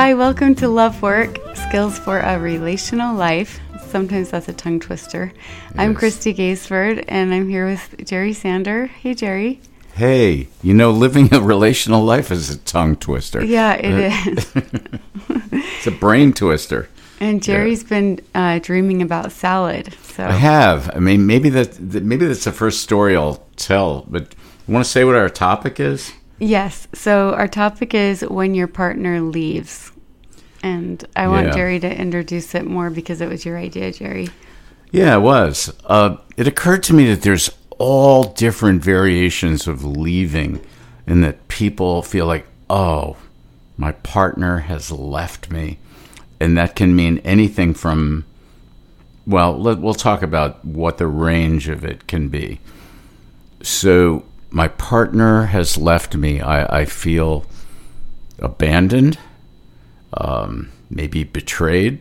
Hi, welcome to Love Work Skills for a Relational Life. Sometimes that's a tongue twister. I'm Kristy Gaisford, and I'm here with Jerry Sander. Hey, Jerry. Hey, you know, living a relational life is a tongue twister. Yeah, it is. It's a brain twister. And Jerry's been uh, dreaming about salad. So I have. I mean, maybe that that- maybe that's the first story I'll tell. But you want to say what our topic is? Yes. So our topic is when your partner leaves, and I want Yeah. Jerry to introduce it more because it was your idea, Jerry. Yeah, it was. Uh, it occurred to me that there's all different variations of leaving, and that people feel like, oh, my partner has left me, and that can mean anything from. Well, let, we'll talk about what the range of it can be. So, my partner has left me. I, I feel abandoned, um, maybe betrayed,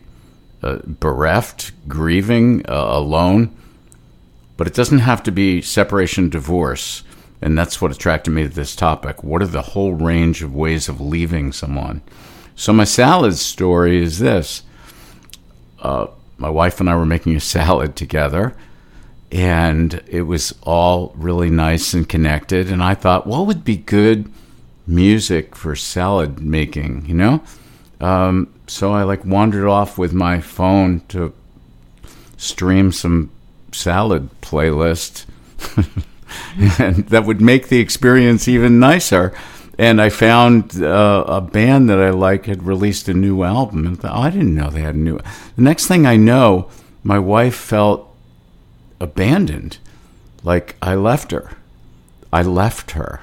uh, bereft, grieving, uh, alone. But it doesn't have to be separation, divorce. And that's what attracted me to this topic. What are the whole range of ways of leaving someone? So, my salad story is this uh, my wife and I were making a salad together, and it was all really nice and connected. And I thought, what would be good music for salad making, you know? Um, so I like wandered off with my phone to stream some salad playlist, and that would make the experience even nicer. And I found uh, a band that I like had released a new album, and thought, oh, I didn't know they had a new. The next thing I know, my wife felt abandoned, like I left her. I left her.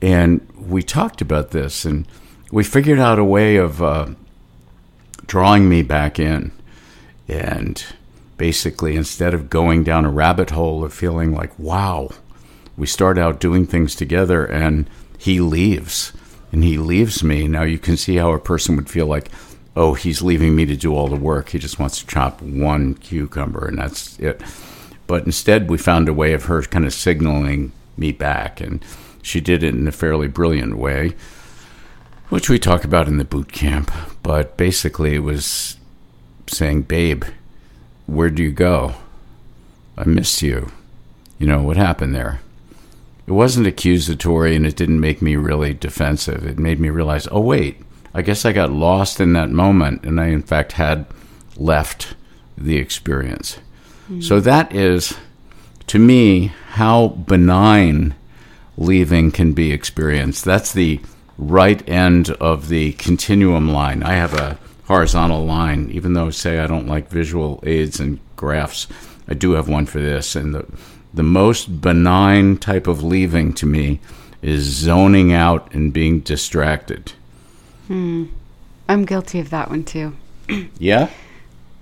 And we talked about this, and we figured out a way of uh, drawing me back in. And basically, instead of going down a rabbit hole of feeling like, wow, we start out doing things together and he leaves and he leaves me. Now you can see how a person would feel like, oh, he's leaving me to do all the work. He just wants to chop one cucumber and that's it. But instead, we found a way of her kind of signaling me back. And she did it in a fairly brilliant way, which we talk about in the boot camp. But basically, it was saying, babe, where do you go? I missed you. You know, what happened there? It wasn't accusatory and it didn't make me really defensive. It made me realize, oh, wait, I guess I got lost in that moment and I, in fact, had left the experience. Hmm. So that is, to me, how benign leaving can be experienced. That's the right end of the continuum line. I have a horizontal line, even though, say, I don't like visual aids and graphs. I do have one for this. And the, the most benign type of leaving to me is zoning out and being distracted. I'm guilty of that one too. Yeah?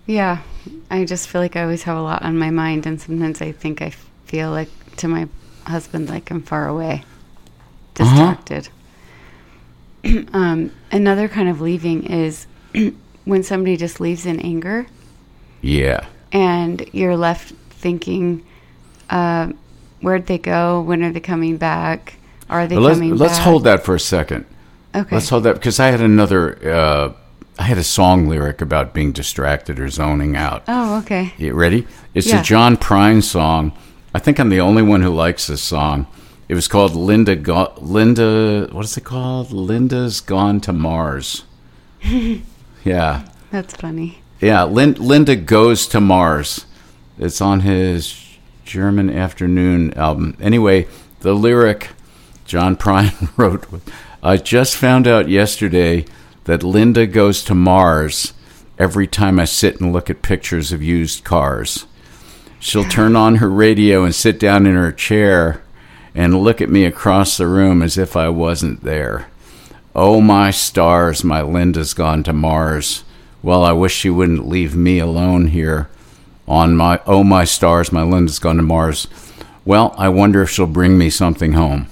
Yeah, I just feel like I always have a lot on my mind, and sometimes I think I feel like to my husband like I'm far away, distracted. um, another kind of leaving is when somebody just leaves in anger, Yeah. and you're left thinking, uh, "Where'd they go? When are they coming back? Are they let's, coming let's back?" hold that for a second. Okay. Let's hold that because I had another. Uh, I had a song lyric about being distracted or zoning out. oh, okay. You ready? It's Yeah. a John Prine song. I think I'm the only one who likes this song. It was called Linda. Go- Linda. What is it called? Linda's Gone to Mars. yeah, That's funny. yeah. Lin- Linda goes to Mars. It's on his German Afternoon album. Anyway, the lyric John Prine wrote. I just found out yesterday that Linda goes to Mars every time I sit and look at pictures of used cars. She'll turn on her radio and sit down in her chair and look at me across the room as if I wasn't there. Oh, my stars, my Linda's gone to Mars. Well, I wish she wouldn't leave me alone here. On my, oh, my stars, my Linda's gone to Mars. Well, I wonder if she'll bring me something home.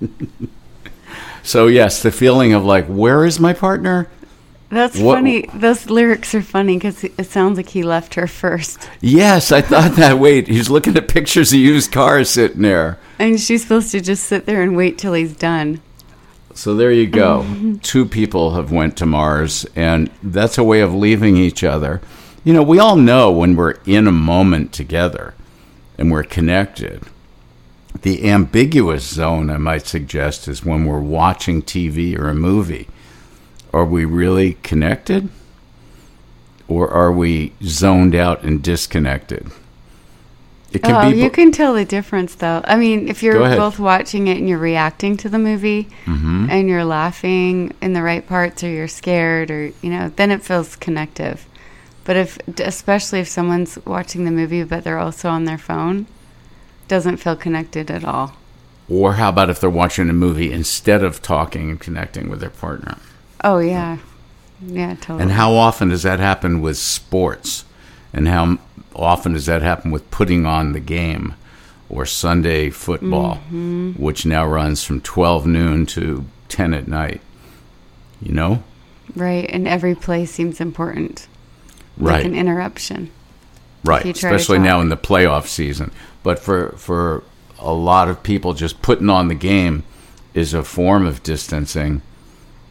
so, yes, the feeling of like, where is my partner? That's What- funny. Those lyrics are funny because it sounds like he left her first. Yes, I thought that. Wait, he's looking at pictures of used cars sitting there. And she's supposed to just sit there and wait till he's done. So there you go. Mm-hmm. Two people have went to Mars, and that's a way of leaving each other. You know, we all know when we're in a moment together and we're connected. The ambiguous zone, I might suggest, is when we're watching TV or a movie. Are we really connected? Or are we zoned out and disconnected? It can oh, be you can tell the difference, though. I mean, if you're both watching it and you're reacting to the movie, mm-hmm. and you're laughing in the right parts, or you're scared, or you know, then it feels connective. But if, especially if someone's watching the movie but they're also on their phone, doesn't feel connected at all. Or how about if they're watching a movie instead of talking and connecting with their partner? Oh yeah, yeah, totally. And how often does that happen with sports? And how often does that happen with putting on the game or Sunday football, mm-hmm. which now runs from 12 noon to 10 at night? You know? Right. And every play seems important. Right. Like an interruption. Right. Especially now in the playoff season. But for, for a lot of people, just putting on the game is a form of distancing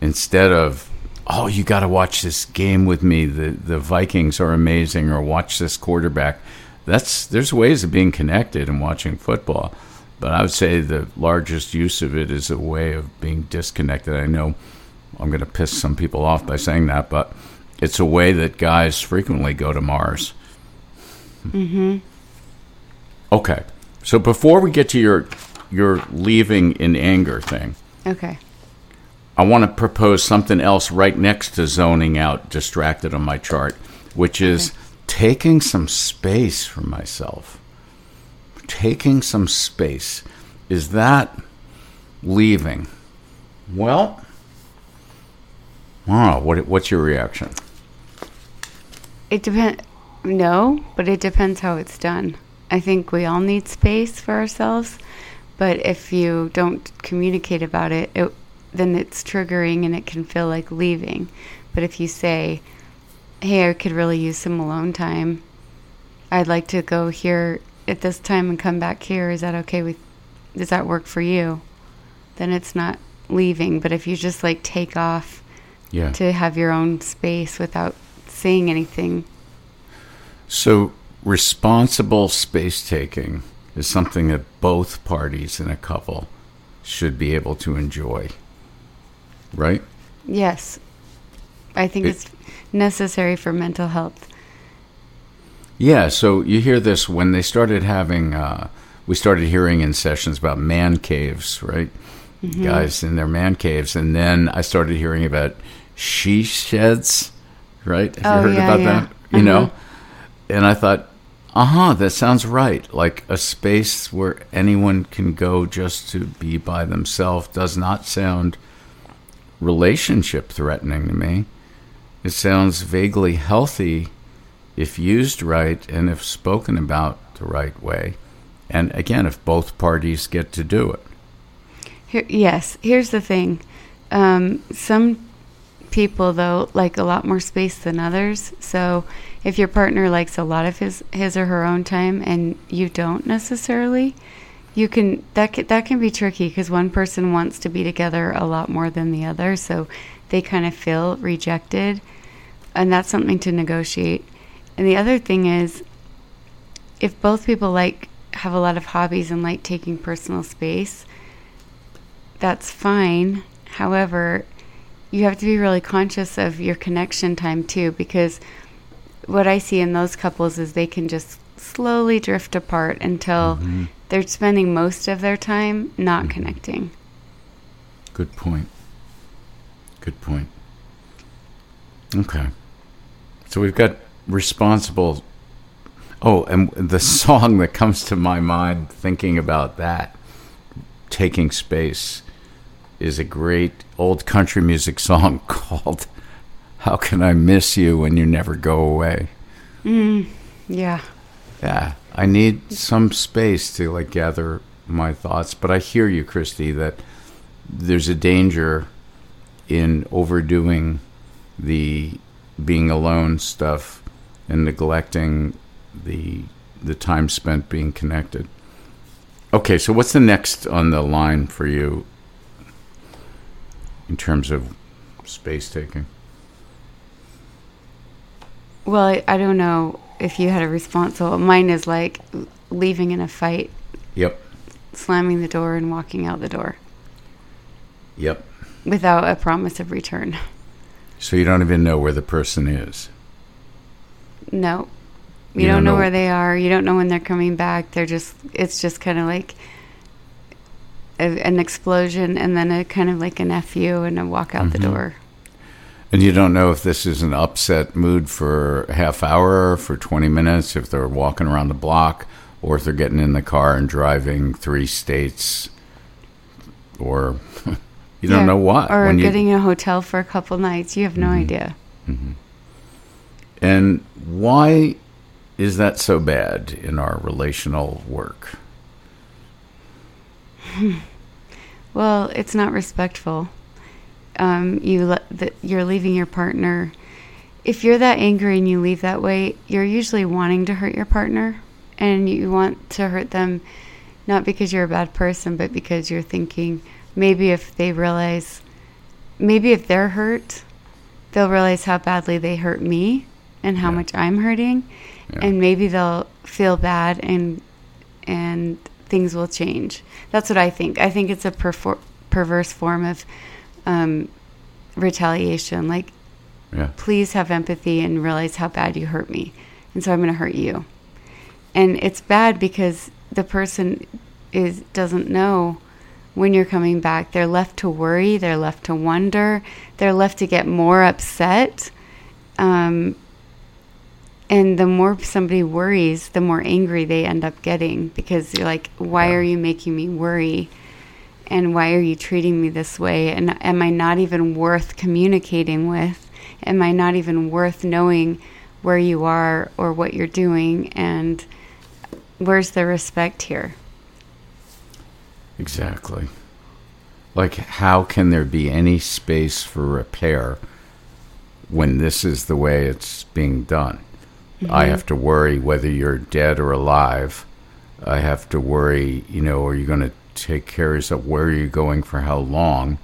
instead of oh, you got to watch this game with me. The the Vikings are amazing, or watch this quarterback. That's there's ways of being connected and watching football, but I would say the largest use of it is a way of being disconnected. I know I'm going to piss some people off by saying that, but it's a way that guys frequently go to Mars. Mm-hmm. Okay, so before we get to your your leaving in anger thing, okay. I want to propose something else right next to zoning out distracted on my chart, which is okay. taking some space for myself. Taking some space. Is that leaving? Well, wow, what, what's your reaction? It depends. No, but it depends how it's done. I think we all need space for ourselves, but if you don't communicate about it, it then it's triggering and it can feel like leaving. But if you say, hey, I could really use some alone time, I'd like to go here at this time and come back here, is that okay with, does that work for you? Then it's not leaving. But if you just like take off yeah. to have your own space without saying anything. So responsible space taking is something that both parties in a couple should be able to enjoy right? Yes. I think it, it's necessary for mental health. Yeah, so you hear this when they started having, uh, we started hearing in sessions about man caves, right? Mm-hmm. Guys in their man caves. And then I started hearing about she sheds, right? Have oh, you heard yeah, about yeah. that? You uh-huh. know? And I thought, uh huh, that sounds right. Like a space where anyone can go just to be by themselves does not sound relationship threatening to me. It sounds vaguely healthy if used right and if spoken about the right way. And again, if both parties get to do it. Here, yes, here's the thing. Um, some people, though, like a lot more space than others. So if your partner likes a lot of his, his or her own time and you don't necessarily, you can that can, that can be tricky because one person wants to be together a lot more than the other, so they kind of feel rejected, and that's something to negotiate. And the other thing is, if both people like have a lot of hobbies and like taking personal space, that's fine. However, you have to be really conscious of your connection time too, because what I see in those couples is they can just slowly drift apart until mm-hmm. they're spending most of their time not mm-hmm. connecting. Good point. Good point. Okay. So we've got responsible. Oh, and the song that comes to my mind thinking about that, taking space, is a great old country music song called How Can I Miss You When You Never Go Away? Mm, yeah. Yeah, I need some space to like gather my thoughts. But I hear you, Kristy, that there's a danger in overdoing the being alone stuff and neglecting the the time spent being connected. Okay, so what's the next on the line for you? In terms of space taking? Well, I, I don't know if you had a response. So mine is like leaving in a fight, Yep. slamming the door, and walking out the door Yep. without a promise of return. So you don't even know where the person is. No. You, You don't, don't know, know- where they are. You don't know when they're coming back. They're just, it's just kind of like a, an explosion and then a kind of like an FU and a walk out the Mm-hmm. door. And you don't know if this is an upset mood for a half hour, for 20 minutes, if they're walking around the block, or if they're getting in the car and driving three states, or you don't Yeah. know what. Or when getting in a hotel for a couple nights. You have no idea. and why is that so bad in our relational work? Well, it's not respectful. Um, you le- that you're leaving your partner. If you're that angry and you leave that way, you're usually wanting to hurt your partner, and you want to hurt them, not because you're a bad person, but because you're thinking maybe if they realize, maybe if they're hurt, they'll realize how badly they hurt me and how Yeah. much I'm hurting, Yeah. and maybe they'll feel bad and and things will change. That's what I think. I think it's a perfor- perverse form of um, retaliation. Like, Yeah. please have empathy and realize how bad you hurt me, and so I'm going to hurt you. And it's bad because the person is doesn't know when you're coming back. They're left to worry. They're left to wonder. They're left to get more upset. Um, and the more somebody worries, the more angry they end up getting because you're like, why Yeah. are you making me worry? And why are you treating me this way? And am I not even worth communicating with? Am I not even worth knowing where you are or what you're doing? And where's the respect here? Exactly. Like, how can there be any space for repair when this is the way it's being done? I mm-hmm. have to worry whether you're dead or alive. I have to worry, you know, are you going to take care of yourself? Where are you going for how long?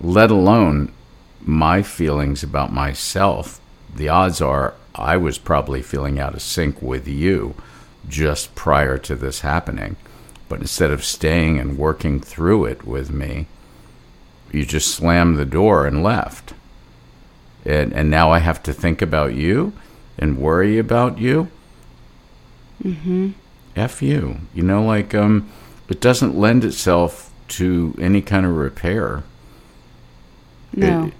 Let alone my feelings about myself. The odds are I was probably feeling out of sync with you just prior to this happening. But instead of staying and working through it with me, you just slammed the door and left. And, and now I have to think about you and worry about you. Mm-hmm. F you. You know, like, um, it doesn't lend itself to any kind of repair. No. It,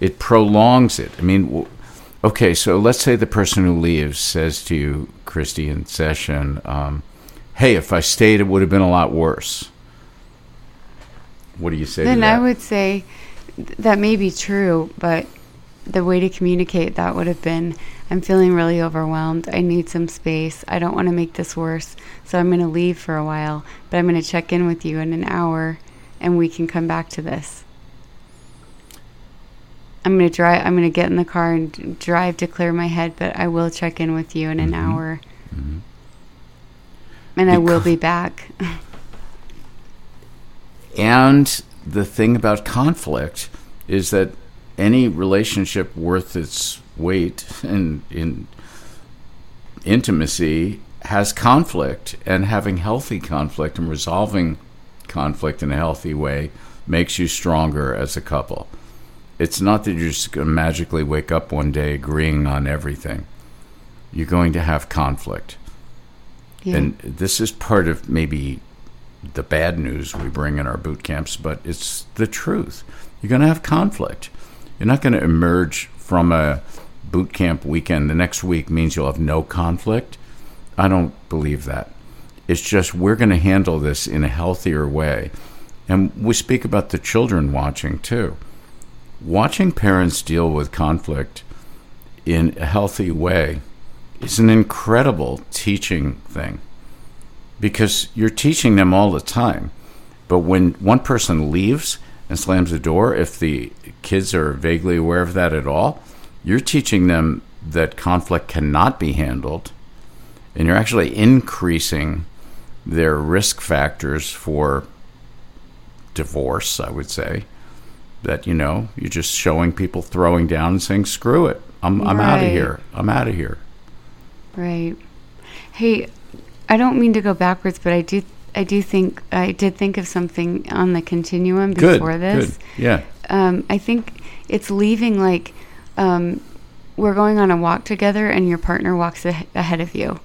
it prolongs it. I mean, okay, so let's say the person who leaves says to you, Kristy, in session, um, hey, if I stayed, it would have been a lot worse. What do you say then to that? I would say that may be true, but the way to communicate that would have been I'm feeling really overwhelmed. I need some space. I don't want to make this worse. So I'm going to leave for a while, but I'm going to check in with you in an hour and we can come back to this. I'm going to drive I'm going to get in the car and drive to clear my head, but I will check in with you in an mm-hmm. hour. Mm-hmm. And I will be back. And the thing about conflict is that any relationship worth its weight in, in intimacy has conflict, and having healthy conflict and resolving conflict in a healthy way makes you stronger as a couple. It's not that you're just going to magically wake up one day agreeing on everything. You're going to have conflict. Yeah. And this is part of maybe the bad news we bring in our boot camps, but it's the truth. You're going to have conflict. You're not going to emerge from a boot camp weekend. The next week means you'll have no conflict. I don't believe that. It's just we're going to handle this in a healthier way. And we speak about the children watching too. Watching parents deal with conflict in a healthy way is an incredible teaching thing because you're teaching them all the time. But when one person leaves and slams the door, if the kids are vaguely aware of that at all, you're teaching them that conflict cannot be handled, and you're actually increasing their risk factors for divorce, I would say, that you know you're just showing people throwing down and saying screw it i'm, I'm out of here i'm out of here Right. Hey, I don't mean to go backwards, but I do. I do think I did think of something on the continuum good before this. good yeah Um, I think it's leaving like um, we're going on a walk together, and your partner walks a- ahead of you.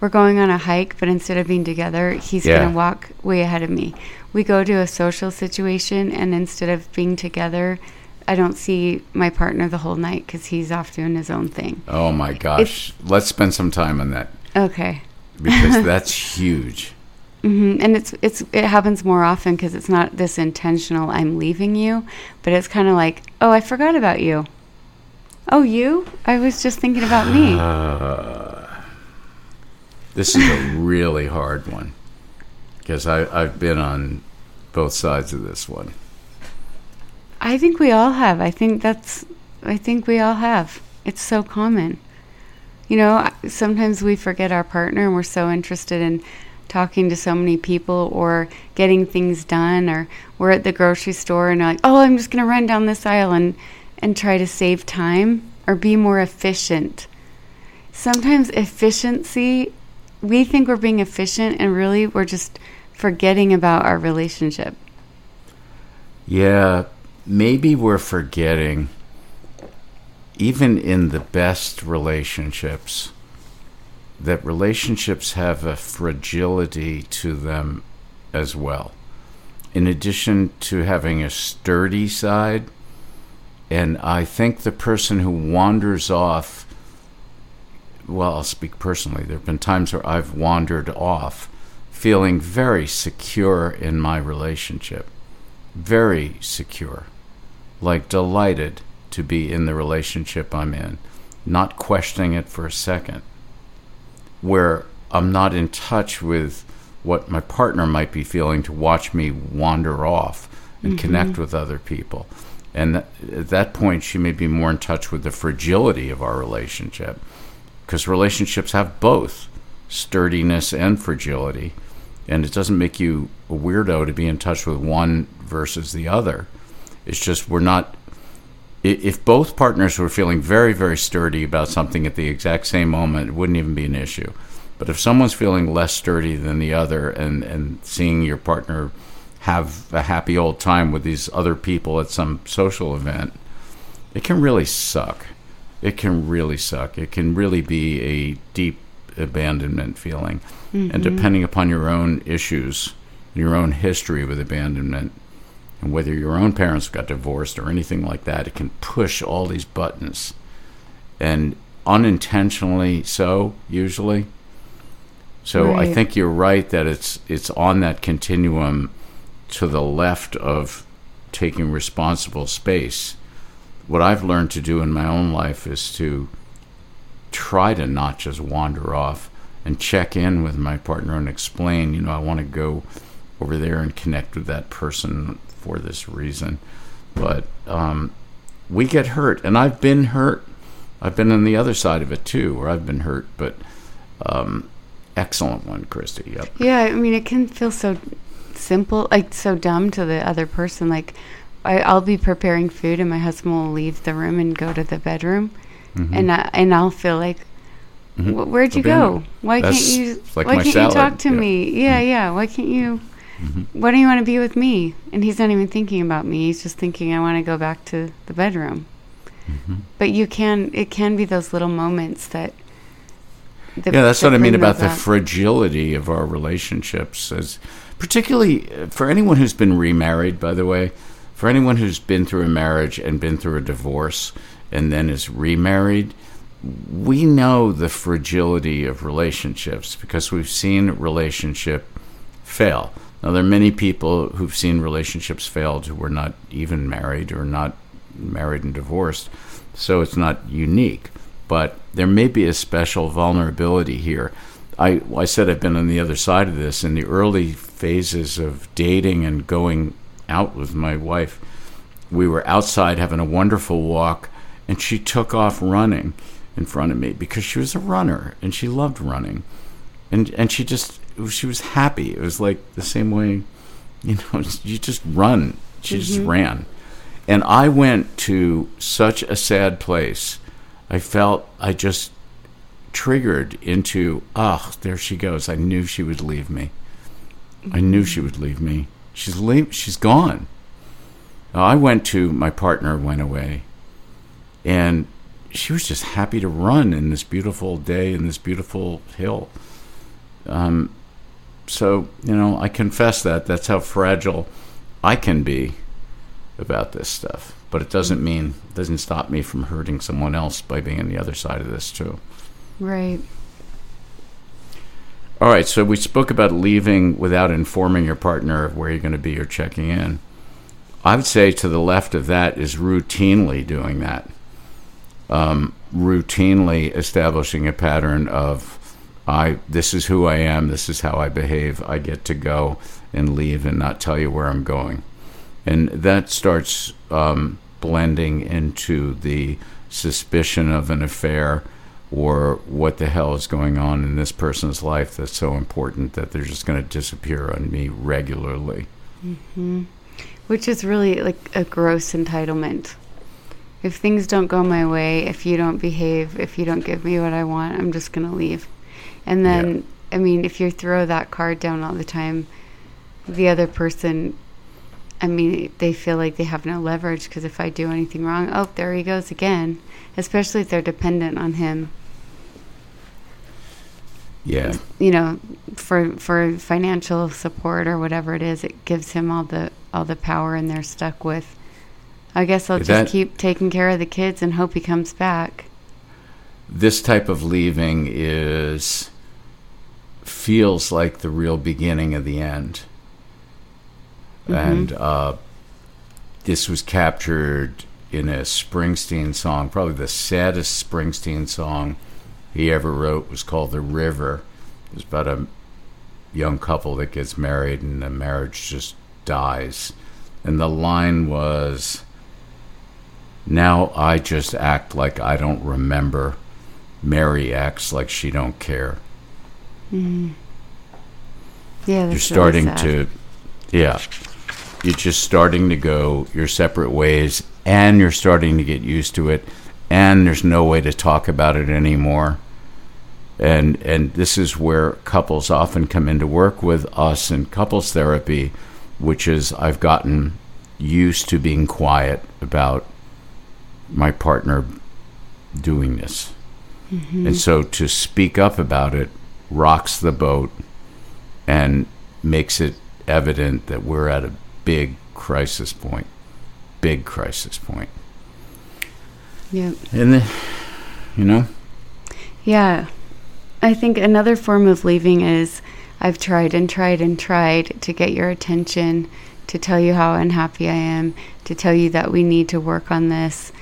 We're going on a hike, but instead of being together, he's Yeah. going to walk way ahead of me. We go to a social situation, and instead of being together, I don't see my partner the whole night because he's off doing his own thing. oh my gosh let's spend some time on that Okay. because that's huge hmm And it's it's it happens more often because it's not this intentional. I'm leaving you, but it's kind of like, oh, I forgot about you. Oh, you? I was just thinking about me. This is a really hard one because I I've been on both sides of this one. I think we all have. I think that's. I think we all have. It's so common. You know, sometimes we forget our partner and we're so interested in talking to so many people or getting things done or we're at the grocery store and like, "Oh, I'm just going to run down this aisle and and try to save time or be more efficient." Sometimes efficiency we think we're being efficient and really we're just forgetting about our relationship. Yeah, maybe we're forgetting, even in the best relationships, that relationships have a fragility to them as well. In addition to having a sturdy side, and I think the person who wanders off, well, I'll speak personally. There have been times where I've wandered off feeling very secure in my relationship very secure, like delighted to be in the relationship I'm in, not questioning it for a second, where I'm not in touch with what my partner might be feeling to watch me wander off and mm-hmm. connect with other people. And th- at that point, she may be more in touch with the fragility of our relationship because relationships have both sturdiness and fragility and it doesn't make you a weirdo to be in touch with one versus the other. It's just we're not. If both partners were feeling very, very sturdy about something at the exact same moment, it wouldn't even be an issue. But if someone's feeling less sturdy than the other, and and seeing your partner have a happy old time with these other people at some social event, it can really suck. It can really suck. It can really be a deep abandonment feeling. And mm-hmm. depending upon your own issues, your own history with abandonment, and whether your own parents got divorced or anything like that, it can push all these buttons. And unintentionally so, usually. So I think you're right that it's it's on that continuum to the left of taking responsible space. What I've learned to do in my own life is to try to not just wander off and check in with my partner and explain, you know, I want to go over there and connect with that person for this reason. But um, we get hurt, and I've been hurt. I've been on the other side of it too, where I've been hurt. But um, excellent one, Kristy. Yep. Yeah, I mean, it can feel so simple, like so dumb to the other person. Like, I, I'll be preparing food, and my husband will leave the room and go to the bedroom, and I, and I'll feel like, "Wh- where'd you go? Why That's can't you? like why can't salad, you talk to yeah. Mm-hmm. me? Yeah, yeah. Why can't you? Why don't you want to be with me? And he's not even thinking about me. He's just thinking, I want to go back to the bedroom. Mm-hmm. But you can. It can be those little moments that. that yeah, that's that what I mean about the up. fragility of our relationships. As particularly uh, for anyone who's been remarried, by the way, for anyone who's been through a marriage and been through a divorce and then is remarried, we know the fragility of relationships because we've seen relationship fail. Now, there are many people who've seen relationships failed who were not even married or not married and divorced, so it's not unique. But there may be a special vulnerability here. I, I said I've been on the other side of this. In the early phases of dating and going out with my wife, we were outside having a wonderful walk, and she took off running in front of me because she was a runner and she loved running and and she just she was happy. It was like the same way, you know, you just run. She just ran, And I went to such a sad place. I felt I just triggered into, ah, there she goes. I knew she would leave me. I knew she would leave me. She's leave, she's gone. I went to my partner went away, and she was just happy to run in this beautiful day in this beautiful hill. Um, so you know, I confess that that's how fragile I can be about this stuff. But it doesn't mean doesn't stop me from hurting someone else by being on the other side of this too. Right. All right, so we spoke about leaving without informing your partner of where you're going to be or checking in. I would say to the left of that is routinely doing that. Um, routinely establishing a pattern of I this is who I am, this is how I behave. I get to go and leave and not tell you where I'm going, and that starts um, blending into the suspicion of an affair or what the hell is going on in this person's life that's so important that they're just going to disappear on me regularly. Mm-hmm. Which is really like a gross entitlement. If things don't go my way, if you don't behave, if you don't give me what I want, I'm just going to leave. And then, yeah. I mean, if you throw that card down all the time, the other person, I mean, they feel like they have no leverage because if I do anything wrong, oh, there he goes again. Especially if they're dependent on him yeah you know for for financial support or whatever it is it gives him all the all the power and they're stuck with i guess i'll just keep taking care of the kids and hope he comes back this type of leaving is feels like the real beginning of the end mm-hmm. and uh, this was captured in a springsteen song probably the saddest springsteen song he ever wrote was called The River. It was about a young couple that gets married and the marriage just dies. And the line was, Now I just act like I don't remember. Mary acts like she don't care. Mm. Yeah, you're starting really to, yeah, you're just starting to go your separate ways, and you're starting to get used to it and there's no way to talk about it anymore. And and this is where couples often come into work with us in couples therapy, which is I've gotten used to being quiet about my partner doing this. Mm-hmm. And so to speak up about it rocks the boat and makes it evident that we're at a big crisis point. Big crisis point. Yeah. And the, you know? Yeah. I think another form of leaving is I've tried and tried and tried to get your attention, to tell you how unhappy I am, to tell you that we need to work on this.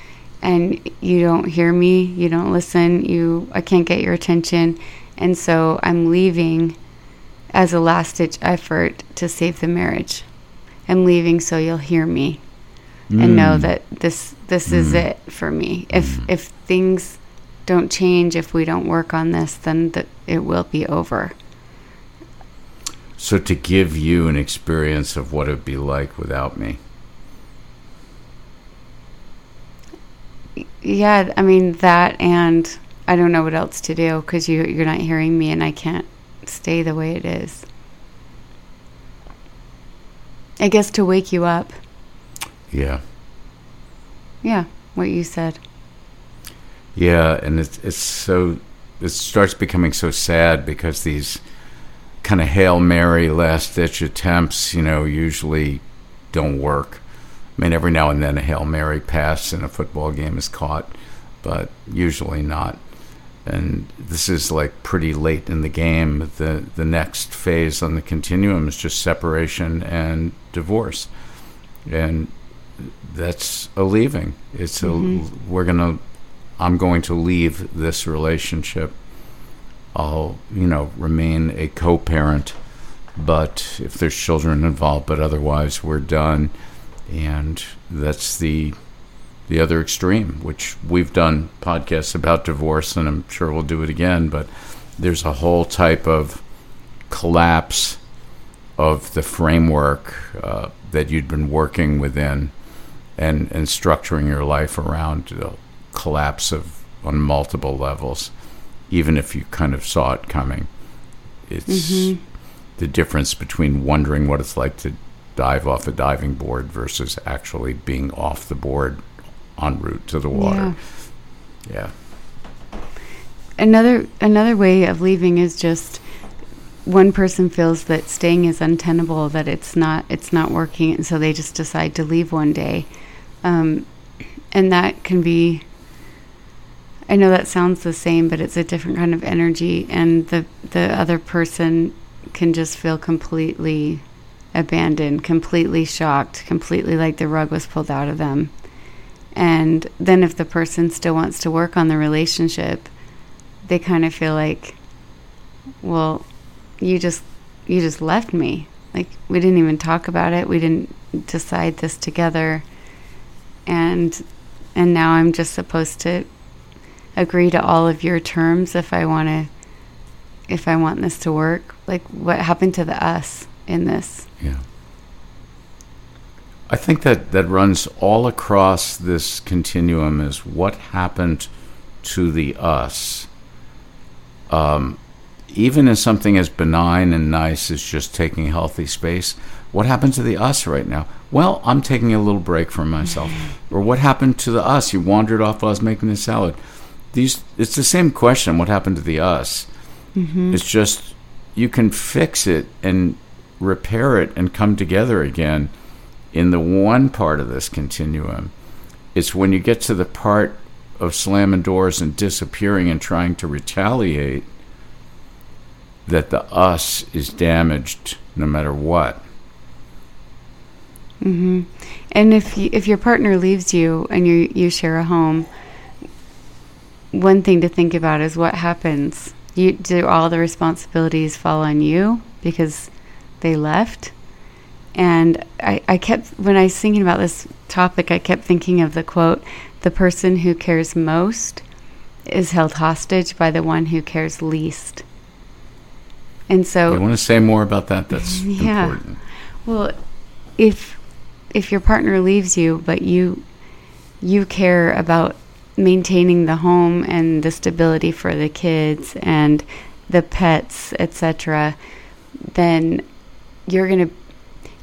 And you don't hear me, you don't listen, you I can't get your attention. And so I'm leaving as a last ditch effort to save the marriage. I'm leaving so you'll hear me mm. and know mm. that this this mm. is it for me. If mm. if things don't change, if we don't work on this, then that it will be over. So to give you an experience of what it'd be like without me. Yeah, I mean that, and I don't know what else to do because you you're not hearing me, and I can't stay the way it is. I guess to wake you up. Yeah. Yeah, what you said. Yeah, and it's it's so it starts becoming so sad because these kind of hail mary last ditch attempts, you know, usually don't work. I mean, every now and then a hail mary pass in a football game is caught, but usually not. And this is like pretty late in the game. The the next phase on the continuum is just separation and divorce, and that's a leaving. It's mm-hmm. a we're gonna. I'm going to leave this relationship. I'll you know remain a co-parent, but if there's children involved, but otherwise we're done, and that's the the other extreme, which we've done podcasts about divorce, and I'm sure we'll do it again. But there's a whole type of collapse of the framework uh, that you'd been working within and and structuring your life around the collapse of on multiple levels, even if you kind of saw it coming. It's Mm-hmm. the difference between wondering what it's like to dive off a diving board versus actually being off the board en route to the water. Yeah. another another way of leaving is just one person feels that staying is untenable that it's not it's not working and so they just decide to leave one day um, and that can be i know that sounds the same but it's a different kind of energy and the the other person can just feel completely abandoned completely shocked completely like the rug was pulled out of them and then if the person still wants to work on the relationship they kind of feel like well you just you just left me. Like we didn't even talk about it. We didn't decide this together. And and now i'm just supposed to agree to all of your terms if i want to if i want this to work. Like what happened to the us in this? Yeah. I think that that runs all across this continuum is what happened to the us. Um, even in something as benign and nice as just taking healthy space, what happened to the us right now? Well, I'm taking a little break from myself. or what happened to the us? You wandered off while I was making the salad. These, it's the same question. What happened to the us? It's just you can fix it and repair it and come together again in the one part of this continuum. It's when you get to the part of slamming doors and disappearing and trying to retaliate that the us is damaged no matter what. Mhm. and if you, if your partner leaves you and you you share a home one thing to think about is what happens you do all the responsibilities fall on you because they left and I, I kept when i was thinking about this topic i kept thinking of the quote the person who cares most is held hostage by the one who cares least and so You want to say more about that? That's Yeah. important. well, if if your partner leaves you, but you you care about maintaining the home and the stability for the kids and the pets, etc., then you're gonna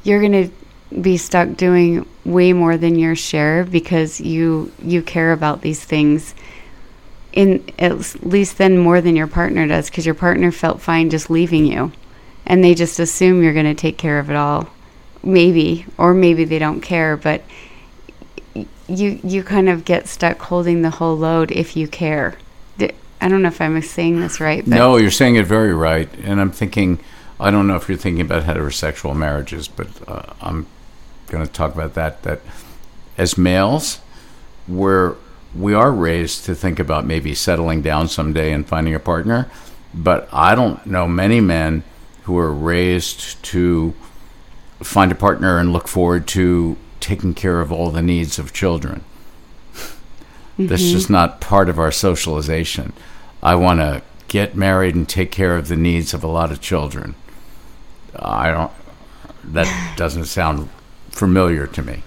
you're gonna be stuck doing way more than your share because you you care about these things in at least then more than your partner does because your partner felt fine just leaving you and they just assume you're going to take care of it all maybe or maybe they don't care but you you kind of get stuck holding the whole load if you care i don't know if i'm saying this right No, you're saying it very right. And I'm thinking, I don't know if you're thinking about heterosexual marriages, but uh, I'm going to talk about that. That as males, we're we are raised to think about maybe settling down someday and finding a partner. But I don't know many men who are raised to find a partner and look forward to taking care of all the needs of children. That's just not part of our socialization. I want to get married and take care of the needs of a lot of children. I don't. That doesn't sound familiar to me.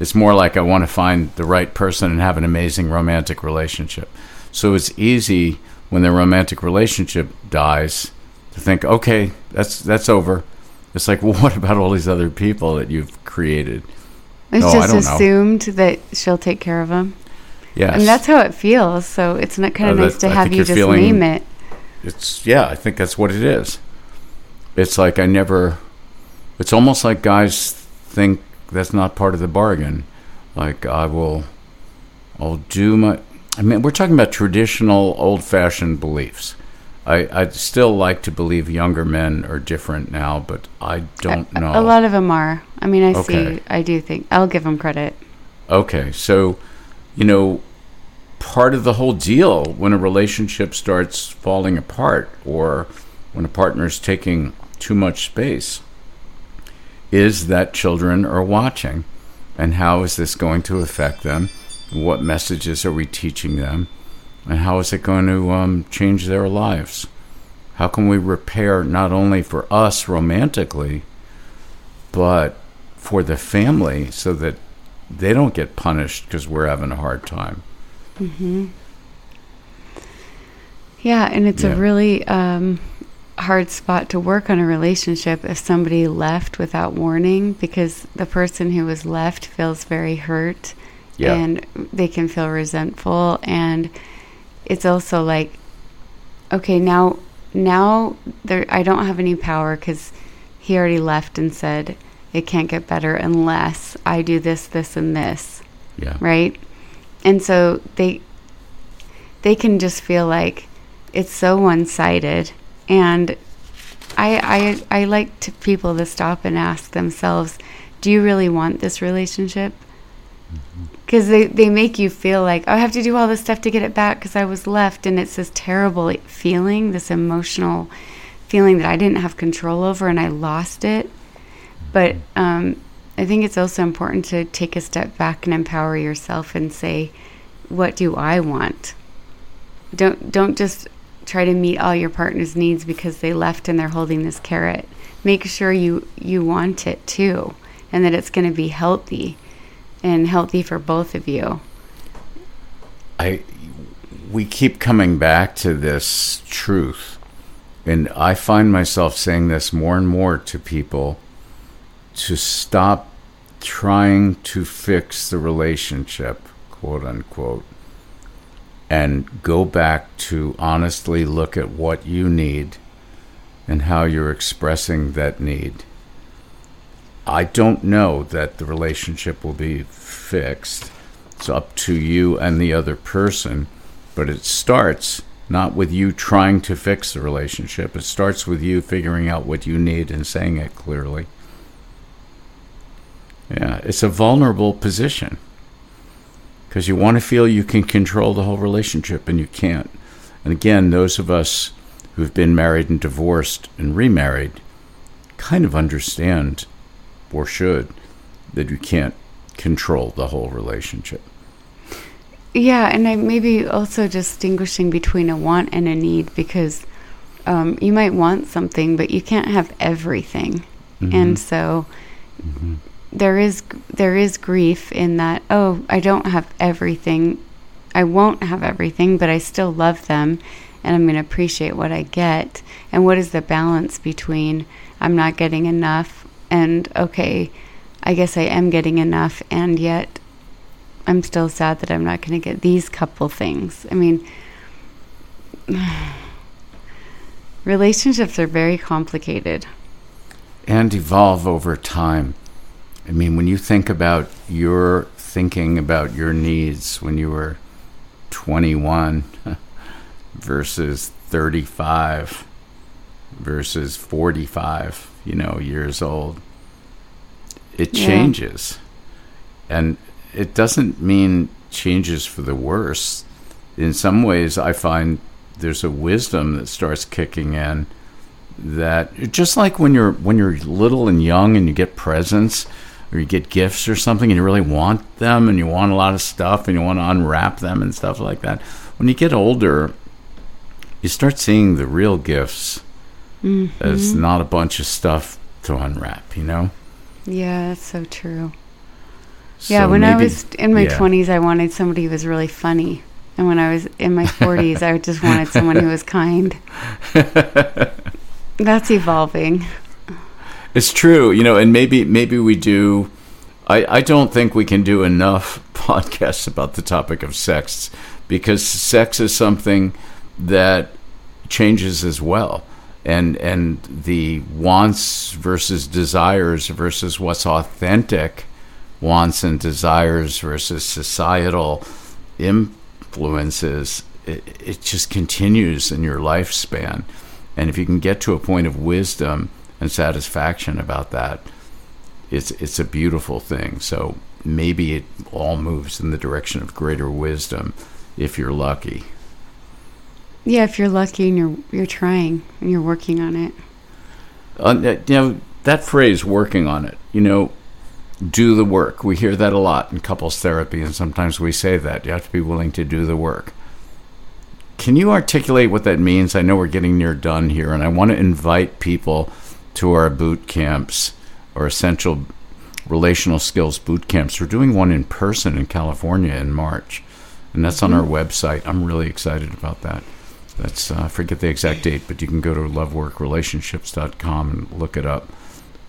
It's more like I want to find the right person and have an amazing romantic relationship. So it's easy when the romantic relationship dies to think, okay, that's that's over. It's like, well, what about all these other people that you've created? it's I just don't know. assumed that she'll take care of them Yes, and that's how it feels so it's not kind of Uh, nice that- to I have you just feeling- name it it's yeah i think that's what it is it's like i never it's almost like guys think that's not part of the bargain like i will i'll do my i mean we're talking about traditional old-fashioned beliefs i i still like to believe younger men are different now but i don't A- know A lot of them are. I mean, I Okay. see. I do think I'll give them credit. Okay, so you know, part of the whole deal when a relationship starts falling apart or when a partner's taking too much space is that children are watching. And how is this going to affect them? What messages are we teaching them? And how is it going to um, change their lives? How can we repair not only for us romantically, but for the family so that they don't get punished because we're having a hard time. Yeah, and it's Yeah. a really um, hard spot to work on a relationship if somebody left without warning because the person who was left feels very hurt Yeah. and they can feel resentful and it's also like okay now now there I don't have any power cuz he already left and said it can't get better unless I do this this and this Yeah. right? And so they they can just feel like it's so one-sided and I I I like to people to stop and ask themselves, do you really want this relationship? Because they, they make you feel like, oh, I have to do all this stuff to get it back because I was left. And it's this terrible feeling, this emotional feeling that I didn't have control over and I lost it. But um, I think it's also important to take a step back and empower yourself and say, what do I want? Don't don't just try to meet all your partner's needs because they left and they're holding this carrot. Make sure you you want it too, and that it's going to be healthy and healthy for both of you. I we keep coming back to this truth and I find myself saying this more and more to people to stop trying to fix the relationship quote unquote and go back to honestly look at what you need and how you're expressing that need I don't know that the relationship will be fixed. It's up to you and the other person, but it starts not with you trying to fix the relationship. It starts with you figuring out what you need and saying it clearly. Yeah, it's a vulnerable position because you want to feel you can control the whole relationship and you can't. And again, those of us who've been married and divorced and remarried kind of understand or should that you can't control the whole relationship. Yeah, and I maybe also distinguishing between a want and a need because um, you might want something, but you can't have everything, and so there is there is grief in that. Oh, I don't have everything. I won't have everything, but I still love them, and I'm going to appreciate what I get. And what is the balance between I'm not getting enough and okay, I guess I am getting enough, and yet I'm still sad that I'm not going to get these couple things. I mean, relationships are very complicated. and evolve over time. I mean, when you think about your thinking about your needs when you were 21 versus 35 versus 45, you know, years old, it Yeah. changes. And it doesn't mean changes for the worse. In some ways, I find there's a wisdom that starts kicking in that just like when you're when you're little and young and you get presents or you get gifts or something and you really want them and you want a lot of stuff and you want to unwrap them and stuff like that when you get older you start seeing the real gifts mm-hmm. as not a bunch of stuff to unwrap you know Yeah, that's so true. yeah, So when I was in my yeah. 20s, I wanted somebody who was really funny. And when I was in my 40s, I just wanted someone who was kind. That's evolving. It's true, you know, and maybe maybe we do. I I don't think we can do enough podcasts about the topic of sex because sex is something that changes as well, and and the wants versus desires versus what's authentic wants and desires versus societal influences. It, it just continues in your lifespan. And if you can get to a point of wisdom and satisfaction about that, it's it's a beautiful thing. So maybe it all moves in the direction of greater wisdom if you're lucky. Yeah, if you're lucky and you're you're trying and you're working on it. Uh, you know that phrase "working on it." You know, do the work. We hear that a lot in couples therapy, and sometimes we say that you have to be willing to do the work. Can you articulate what that means? I know we're getting near done here, and I want to invite people to our boot camps or essential relational skills boot camps. We're doing one in person in California in March, and that's on our website. I'm really excited about that. That's uh, I forget the exact date, but you can go to loveworkrelationships.com and look it up.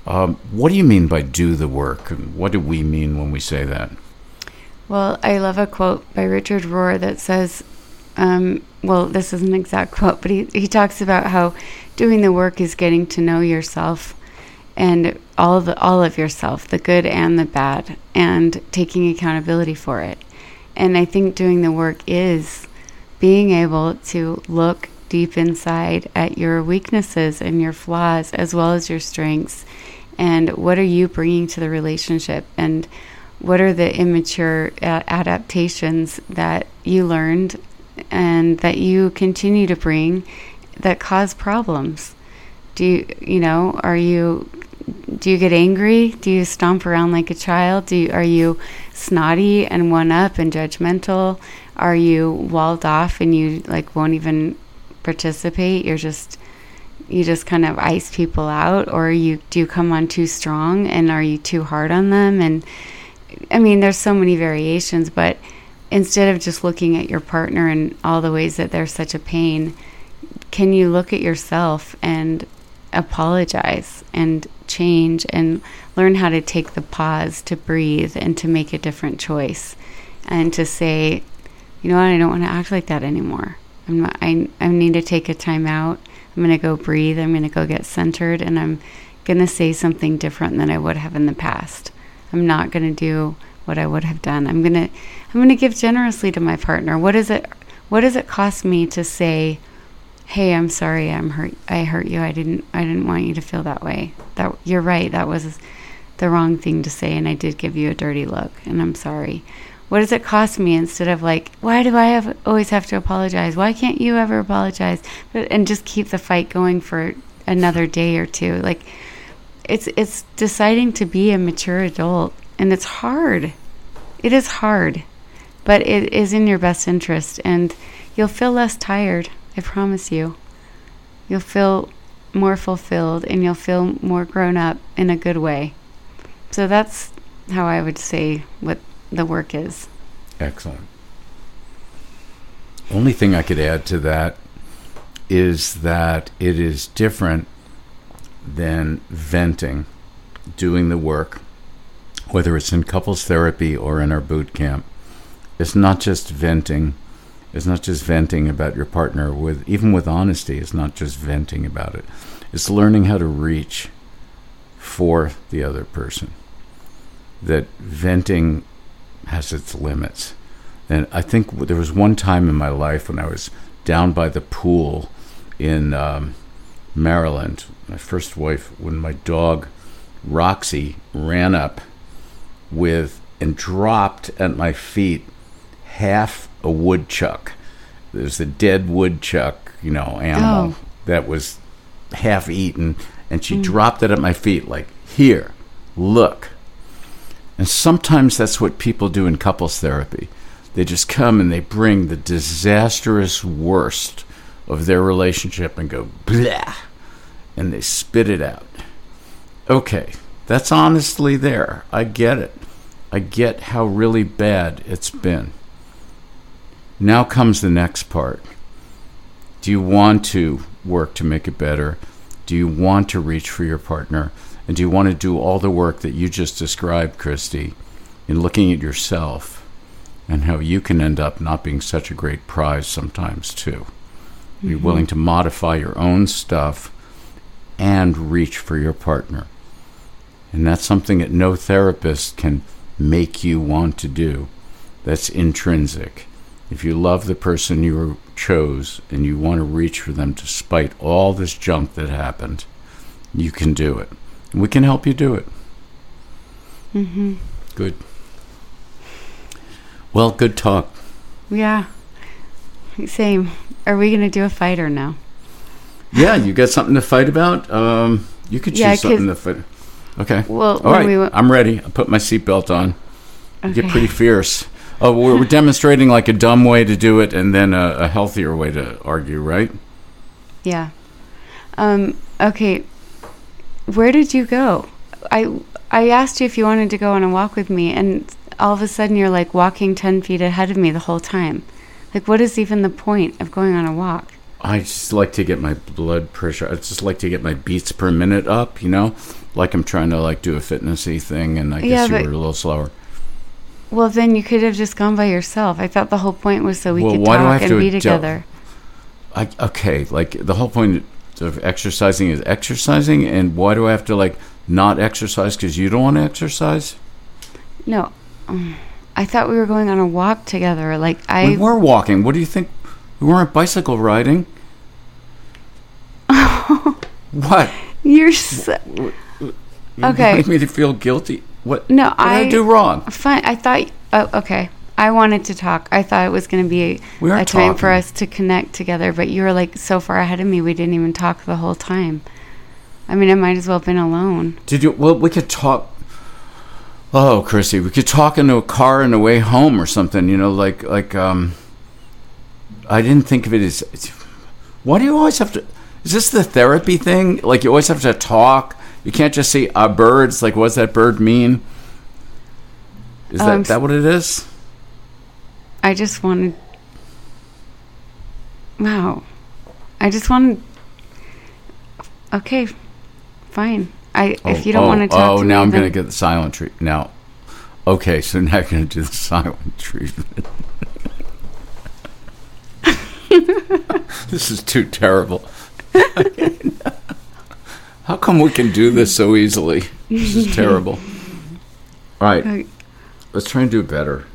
Um, what do you mean by do the work? And what do we mean when we say that? Well, I love a quote by Richard Rohr that says, um, well, this is an exact quote, but he, he talks about how doing the work is getting to know yourself and all of the, all of yourself, the good and the bad, and taking accountability for it. And I think doing the work is being able to look deep inside at your weaknesses and your flaws as well as your strengths and what are you bringing to the relationship and what are the immature uh, adaptations that you learned and that you continue to bring that cause problems. Do you you know are you do you get angry? Do you stomp around like a child? Do you, are you snotty and one up and judgmental? Are you walled off and you like won't even participate? You're just you just kind of ice people out? Or you do you come on too strong and are you too hard on them? And i mean there's so many variations but instead of just looking at your partner and all the ways that they're such a pain can you look at yourself and apologize and change and learn how to take the pause to breathe and to make a different choice and to say you know what? I don't want to act like that anymore. I'm not i, I need to take a time out. I'm going to go breathe. I'm going to go get centered and i'm going to say something different than i would have in the past. I'm not going to do what i would have done. I'm going to i'm going to give generously to my partner. What is it what does it cost me to say hey i'm sorry i'm hurt i hurt you i didn't i didn't want you to feel that way. That you're right that was the wrong thing to say and i did give you a dirty look and i'm sorry. What does it cost me instead of like why do i have always have to apologize? Why can't you ever apologize? But, and just keep the fight going for another day or two. Like it's it's deciding to be a mature adult and it's hard. It is hard but it is in your best interest and you'll feel less tired I promise you. You'll feel more fulfilled and you'll feel more grown up in a good way. So that's how I would say what the work is. Excellent. Only thing I could add to that is that it is different than venting, doing the work, whether it's in couples therapy or in our boot camp. It's not just venting it's not just venting about your partner with even with honesty, it's not just venting about it. It's learning how to reach for the other person. That venting has its limits. And I think there was one time in my life when I was down by the pool in um, Maryland, my first wife, when my dog Roxy ran up with and dropped at my feet half a woodchuck. There's a dead woodchuck, you know, animal Oh. that was half eaten, and she mm. dropped it at my feet, like, here, look. And sometimes that's what people do in couples therapy. They just come and they bring the disastrous worst of their relationship and go, blah, and they spit it out. Okay, that's honestly there. I get it. I get how really bad it's been. Now comes the next part. Do you want to work to make it better? Do you want to reach for your partner? And do you want to do all the work that you just described, Kristy, in looking at yourself and how you can end up not being such a great prize sometimes, too? Be mm-hmm. willing to modify your own stuff and reach for your partner. And that's something that no therapist can make you want to do. That's intrinsic. If you love the person you chose and you want to reach for them despite all this junk that happened, you can do it. And we can help you do it. Mm-hmm. Good. Well, good talk. Yeah. Same. Are we going to do a fight or no? Yeah, you got something to fight about? Um, you could choose Yeah, something to fight. Okay. Well, All right. we wa- I'm ready. I put my seatbelt on. You Get pretty fierce. Oh, we're, demonstrating like a dumb way to do it and then a, a healthier way to argue, right? Yeah. Um, okay. Where did you go? I I asked you if you wanted to go on a walk with me, and all of a sudden you're like walking 10 feet ahead of me the whole time. Like, what is even the point of going on a walk? I just like to get my blood pressure. I just like to get my beats per minute up. You know, like I'm trying to like do a fitnessy thing, and I Yeah, guess you were a little slower. Well, then you could have just gone by yourself. I thought the whole point was so we Well, could why do I talk and to be adjust- together. I, okay, like the whole point of exercising is exercising, and why do I have to like not exercise because you don't want to exercise? No, I thought we were going on a walk together. Like I, we were walking. What do you think? We weren't bicycle riding. what? you're so, You Okay. make me to feel guilty. What? No, what did I, I- do wrong? fine. I thought. Oh, okay. I wanted to talk. I thought it was going to be We a time for us to connect together, but you were like so far ahead of me. We didn't even talk the whole time. I mean, I might as well have been alone. Did you? Well, we could talk. Oh, Chrissy, we could talk into a car on the way home or something. You know, like like um. I didn't think of it as. Why do you always have to? Is this the therapy thing? Like you always have to talk. You can't just say uh, birds. Like, what's that bird mean? Is that Um, that what it is? I just wanted. Wow. I just wanted. Okay, fine. I if you don't oh, want to talk oh, to now me, I'm gonna get the silent treatment. Now, okay, so now you're gonna do the silent treatment. this is too terrible. How come we can do this so easily? This is terrible. All right, Okay. let's try and do better.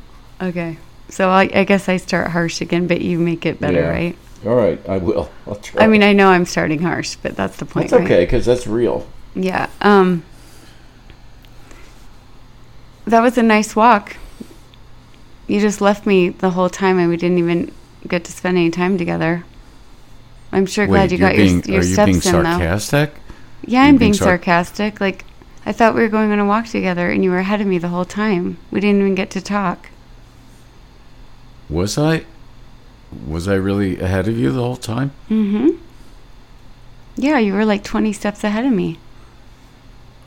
Okay. So I, I guess I start harsh again, but you make it better, Yeah. right? All right, I will. I'll try. I mean, I know I'm starting harsh, but that's the point. that's okay because that's real. Yeah. Um. That was a nice walk. You just left me the whole time, and we didn't even get to spend any time together. I'm sure glad you you're got being, your, your are you steps being in, though. Yeah, I'm being being sar- sarcastic. Like, I thought we were going on a walk together, and you were ahead of me the whole time. We didn't even get to talk. Was I? Was I really ahead of you the whole time? Mm-hmm. Yeah, you were like 20 steps ahead of me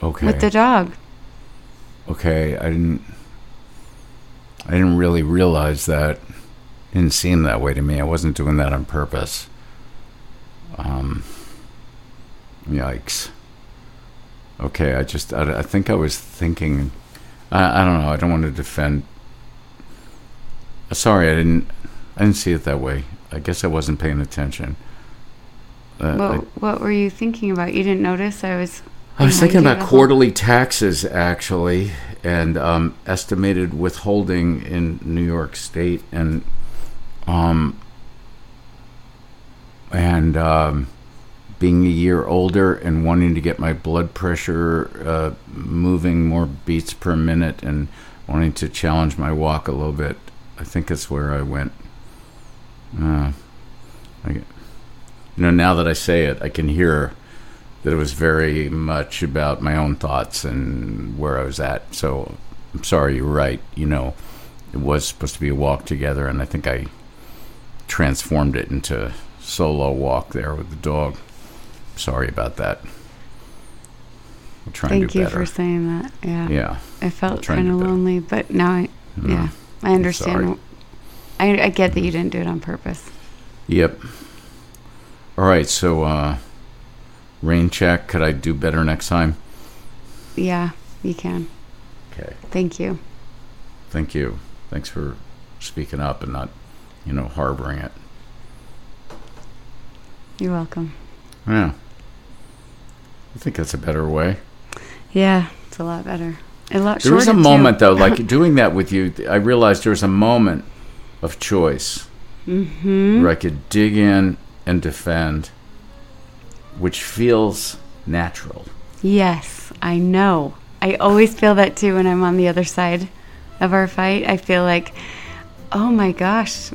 Okay. with the dog. okay, I didn't. I didn't really realize that. Didn't seem that way to me. I wasn't doing that on purpose. Um. Yikes. Okay, I just. I, I think I was thinking. I, I don't know. I don't want to defend. Sorry, I didn't. I didn't see it that way. I guess I wasn't paying attention. Uh, I- What, what were you thinking about? You didn't notice I was. I was thinking about quarterly taxes actually, and um, estimated withholding in New York State, and um, and um, being a year older and wanting to get my blood pressure uh, moving more beats per minute, and wanting to challenge my walk a little bit. I think that's where I went. Uh, I, you know, now that I say it, I can hear that it was very much about my own thoughts and where I was at. So I'm sorry, you're right. You know, it was supposed to be a walk together, and I think I transformed it into solo walk there with the dog. Sorry about that. I'll try and Thank you better. for saying that. Yeah. yeah. I felt kind of lonely, but now I, Mm. yeah, I understand. I, I get that you didn't do it on purpose. Yep. All right. So, uh, rain check. Could I do better next time? Yeah, you can. Okay. Thank you. Thank you. Thanks for speaking up and not, you know, harboring it. You're welcome. Yeah. I think that's a better way. Yeah, it's a lot better. A lot There was a too. moment though, like doing that with you, I realized there was a moment of choice Mm-hmm. where I could dig in and defend, which feels natural. Yes, I know. I always feel that too when I'm on the other side of our fight. I feel like, oh my gosh,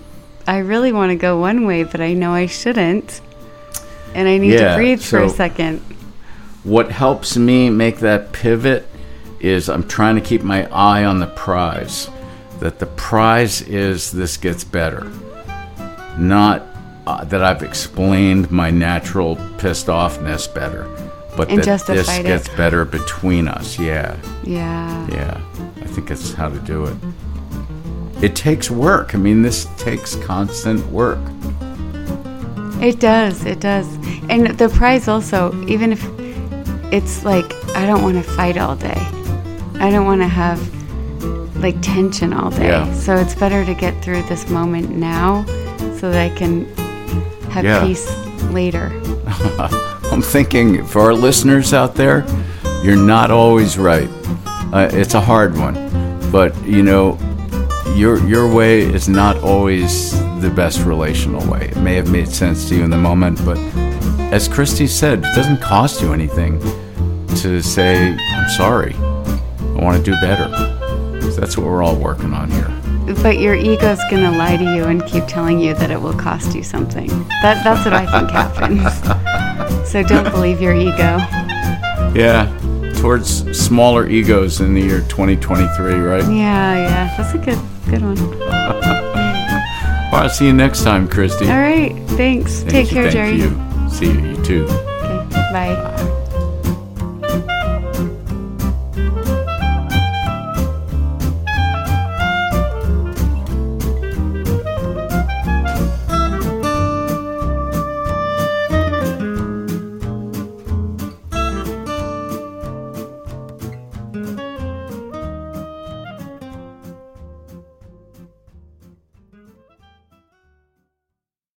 I really want to go one way, but I know I shouldn't. And I need Yeah, to breathe for a second. What helps me make that pivot is I'm trying to keep my eye on the prize. That the prize is this gets better. Not uh, that I've explained my natural pissed offness better, but And that this it. gets better between us. Yeah, Yeah. yeah. I think that's how to do it. It takes work. I mean, this takes constant work. It does. It does. And the prize also, even if it's like, I don't want to fight all day, I don't want to have like tension all day. Yeah. So it's better to get through this moment now so that I can have Yeah. peace later. I'm thinking for our listeners out there, you're not always right. Uh, it's a hard one, but you know, your your way is not always the best relational way. It may have made sense to you in the moment, but as Kristy said, it doesn't cost you anything to say, "I'm sorry. I want to do better." So that's what we're all working on here. But your ego's going to lie to you and keep telling you that it will cost you something. That, that's what I think happens. So don't believe your ego. Yeah, towards smaller egos in the year 2023, right? Yeah, yeah. That's a good good one. Well, I'll see you next time, Kristy. All right. Thanks. Thank Take you, care, thank Jerry. you. See you, too. Okay. Bye.